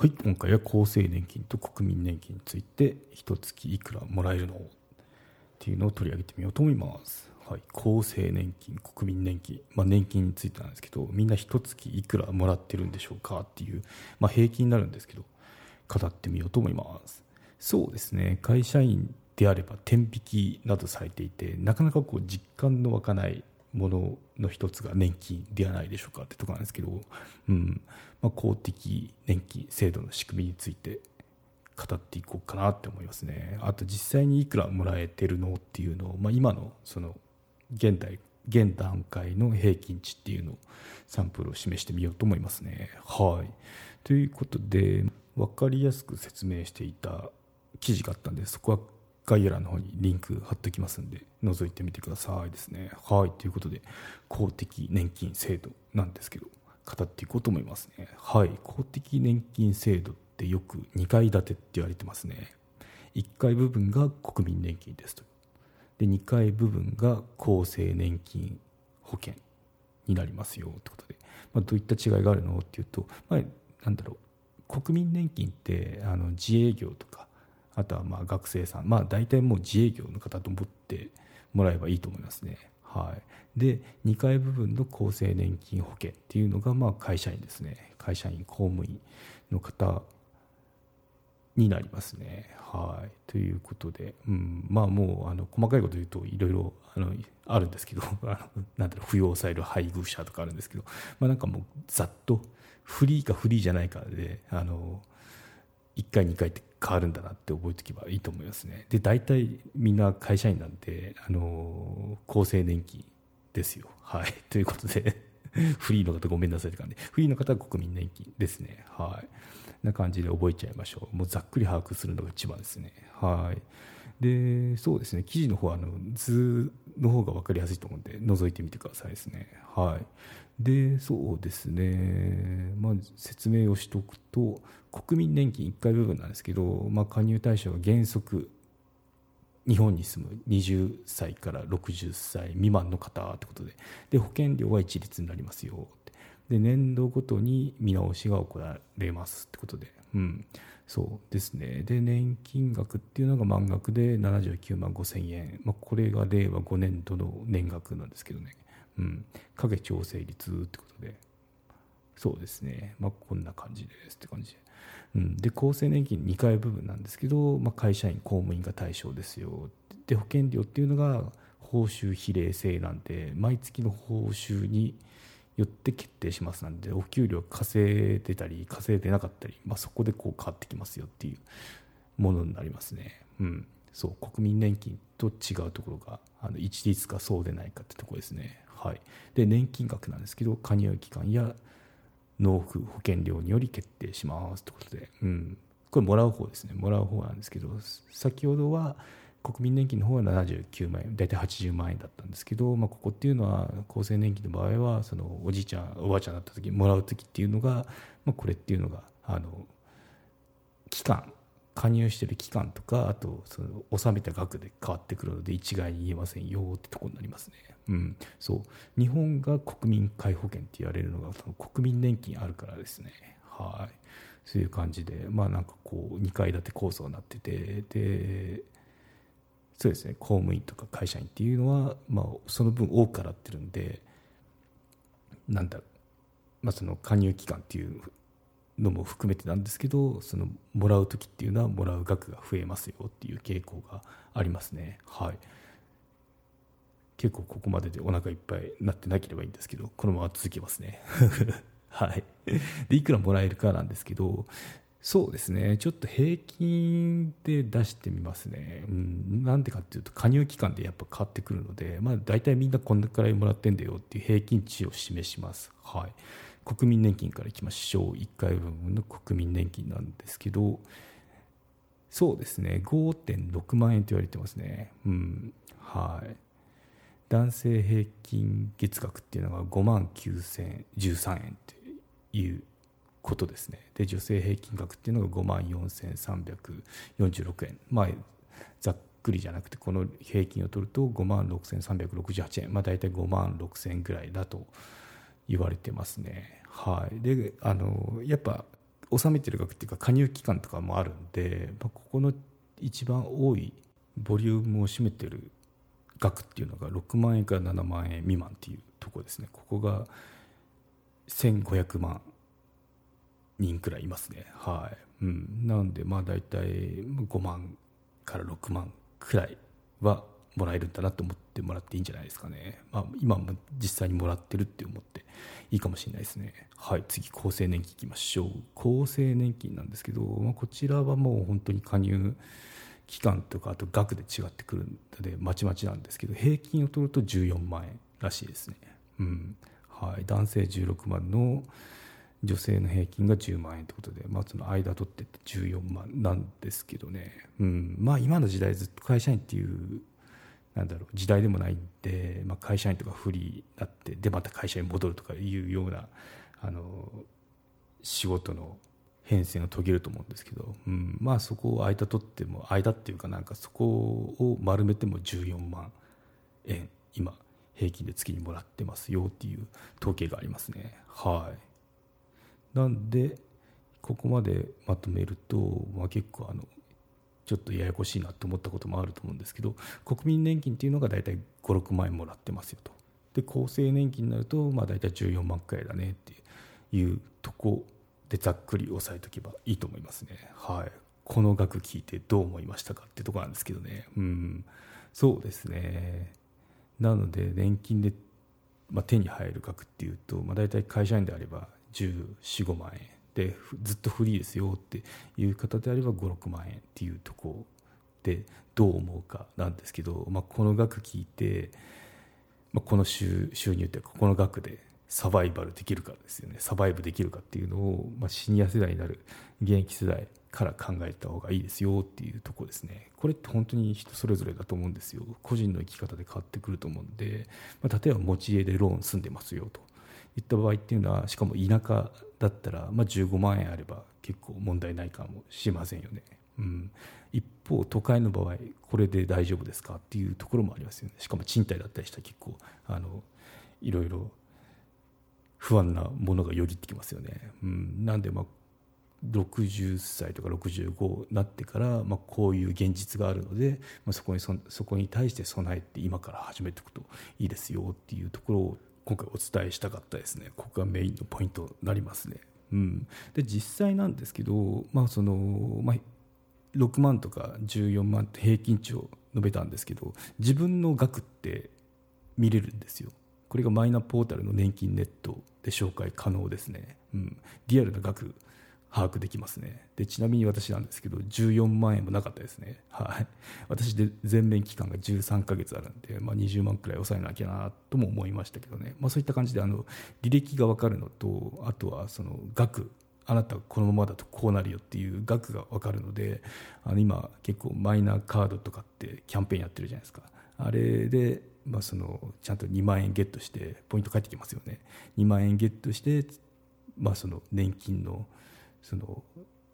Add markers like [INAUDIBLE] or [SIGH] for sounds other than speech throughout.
はい今回は厚生年金と国民年金について一月いくらもらえるの？っていうのを取り上げてみようと思います。はい、厚生年金、国民年金、まあ、年金についてなんですけど、みんな一月いくらもらってるんでしょうかっていう、まあ、平均になるんですけど、語ってみようと思います。そうですね、会社員であれば天引きなどされていて、なかなかこう実感の湧かないものの一つが年金ではないでしょうかってところなんですけど、うんまあ、公的年金制度の仕組みについて語っていこうかなって思いますね。あと実際にいくらもらえてるのっていうのを、まあ、今のその現代現段階の平均値っていうのをサンプルを示してみようと思いますね。はい、ということで分かりやすく説明していた記事があったんでそこは概要欄の方にリンク貼っておきますんで覗いてみてくださいですね。はいということで公的年金制度なんですけど語っていこうと思いますね。はい公的年金制度ってよく2階建てって言われてますね。1階部分が国民年金ですとで2階部分が厚生年金保険になりますよってことで、まあ、どういった違いがあるのっていうと、まあ、なんだろう国民年金ってあの自営業とかあとはまあ学生さんまあ大体もう自営業の方と思ってもらえばいいと思いますね。はい、で2階部分の厚生年金保険っていうのがまあ会社員ですね会社員公務員の方になりますね。はい、ということで、うん、まあもうあの細かいこと言うといろいろあのあるんですけど [LAUGHS] あのなんだろう扶養される配偶者とかあるんですけど、まあ、なんかもうざっとフリーかフリーじゃないかであの1回2回って変わるんだなって覚えておけばいいと思いますね。で大体みんな会社員なんであの厚生年金ですよ。はい、[LAUGHS] ということで [LAUGHS] フリーの方ごめんなさいって感じでフリーの方は国民年金ですね。はいな感じで覚えちゃいましょう。もうざっくり把握するのが一番ですね。はい。で、そうですね、記事の方はあの図の方が分かりやすいと思うんで、覗いてみてくださいですね。はい。で、そうですね、まあ、説明をしておくと、国民年金1回部分なんですけど、まあ、加入対象は原則、日本に住む20歳から60歳未満の方ってことで、で保険料は一律になりますよで年度ごとに見直しが行われますってことで、うん、そうですね。で年金額っていうのが満額で79万5000円、まあ、これが令和5年度の年額なんですけどね、うん、影調整率ってことで。そうですね、まあ、こんな感じですって感じ。で。うん、で厚生年金2回部分なんですけど、まあ、会社員公務員が対象ですよで保険料っていうのが報酬比例制なんで毎月の報酬によって決定しますなんでお給料稼いでたり稼いでなかったり、まあ、そこでこう変わってきますよっていうものになりますね。うん、そう国民年金と違うところがあの一律かそうでないかってところですね。はい、で年金額なんですけど加入期間や納付保険料により決定しますということで、うん、これもらう方ですね。もらう方なんですけど先ほどは国民年金の方は79万円大体80万円だったんですけど、まあ、ここっていうのは厚生年金の場合はそのおじいちゃんおばあちゃんだった時もらう時っていうのが、まあ、これっていうのがあの期間加入してる期間とかあとその納めた額で変わってくるので一概に言えませんよってところになりますね。うん、そう日本が国民皆保険って言われるのがその国民年金あるからですね。はいそういう感じでまあなんかこう2階建て構造になっててでそうですね。公務員とか会社員っていうのは、まあ、その分多く払ってるんでなんだろう、まあ、その加入期間っていうのも含めてなんですけどそのもらう時っていうのはもらう額が増えますよっていう傾向がありますね。はい。結構ここまででお腹いっぱいになってなければいいんですけどこのまま続けますね。[LAUGHS] はい。でいくらもらえるかなんですけどそうですね、ちょっと平均で出してみますね、うん、なんでかっていうと、加入期間でやっぱ変わってくるので、まあ、大体みんなこんなくらいもらってんだよっていう平均値を示します。はい、国民年金からいきましょう、1回分の国民年金なんですけど、そうですね、5.6万円と言われてますね。うん。はい。男性平均月額っていうのが5万9013円っていうことですね。で女性平均額っていうのが5万4346円。まあざっくりじゃなくてこの平均を取ると5万6368円。まあ大体5万6000円ぐらいだと言われてますね。はい。であのやっぱ納めてる額っていうか加入期間とかもあるんで、まあ、ここの一番多いボリュームを占めてる額っていうのが6万円から7万円未満っていうとこですね。ここが1500万人くらいいますね。はい、うん、なんでまあ大体5万から6万くらいはもらえるんだなと思ってもらっていいんじゃないですかね、まあ、今も実際にもらってるって思っていいかもしれないですね。はい。次厚生年金いきましょう。厚生年金なんですけど、まあ、こちらはもう本当に加入期間とかあと額で違ってくるのでまちまちなんですけど平均を取ると14万円らしいですね、うん。はい、男性16万の女性の平均が10万円ということで、まあ、その間取ってって14万なんですけどね、うん、まあ今の時代ずっと会社員っていうなんだろう時代でもないんで、まあ、会社員とか不利になってでまた会社に戻るとかいうようなあの仕事の変遷を遂げると思うんですけど、うん、まあそこを間取っても間っていうかなんかそこを丸めても14万円今平均で月にもらってますよっていう統計がありますね。はい。なんでここまでまとめると、まあ、結構あのちょっとややこしいなと思ったこともあると思うんですけど国民年金っていうのが大体56万円もらってますよと。で厚生年金になるとまあ大体14万くらいだねっていうとこでざっくり押さえておけばいいと思いますね。はい。この額聞いてどう思いましたかってとこなんですけどね。うん。そうですね。なので年金で、まあ、手に入る額っていうと、まあ、大体会社員であれば1415万円。でずっとフリーですよっていう方であれば56万円っていうところでどう思うかなんですけど、まあ、この額聞いて、まあ、この収収入ってこの額でサバイバルできるかですよね。サバイブできるかっていうのを、まあ、シニア世代になる現役世代から考えた方がいいですよっていうとこですね。これって本当に人それぞれだと思うんですよ。個人の生き方で変わってくると思うんで、まあ、例えば持ち家でローン住んでますよと。いった場合っていうのはしかも田舎だったら、まあ、15万円あれば結構問題ないかもしれませんよね、うん、一方都会の場合これで大丈夫ですかっていうところもありますよね。しかも賃貸だったりしたら結構あのいろいろ不安なものがよぎってきますよね、うん、なんでまあ60歳とか65になってから、まあ、こういう現実があるので、まあ、そこにそそこに対して備えて今から始めていくといいですよっていうところを今回お伝えしたかったですねここがメインのポイントになりますね。うん、で実際なんですけど、まあそのまあ、6万とか14万って平均値を述べたんですけど自分の額って見れるんですよ。これがマイナポータルの年金ネットで紹介可能ですね。うん、リアルな額把握できますね。でちなみに私なんですけど14万円もなかったですね。はい。私で全面期間が13か月あるんで、まあ、20万くらい抑えなきゃなとも思いましたけどね、まあ、そういった感じであの履歴が分かるのとあとはその額。あなたこのままだとこうなるよっていう額が分かるのであの今結構マイナーカードとかってキャンペーンやってるじゃないですか。あれで、まあ、そのちゃんと2万円ゲットしてポイント返ってきますよね。2万円ゲットして、まあ、その年金のその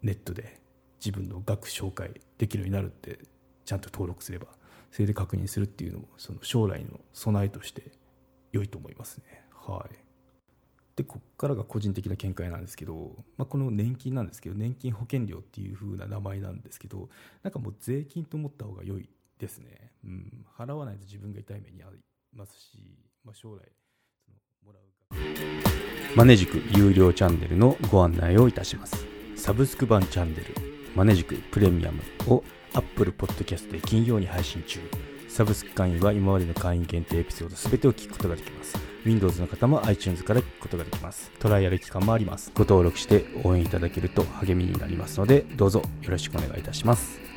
ネットで自分の額紹介できるようになるってちゃんと登録すればそれで確認するっていうのもその将来の備えとして良いと思いますね。はい、でここからが個人的な見解なんですけど、まあ、この年金なんですけど年金保険料っていう風な名前なんですけどなんかもう税金と思った方が良いですね、うん、払わないと自分が痛い目に遭いますし、まあ、将来マネジク有料チャンネルのご案内をいたします。サブスク版チャンネルマネジクプレミアムを Apple Podcast で金曜に配信中。サブスク会員は今までの会員限定エピソード全てを聞くことができます。Windows の方も iTunes から聞くことができます。トライアル期間もあります。ご登録して応援いただけると励みになりますのでどうぞよろしくお願いいたします。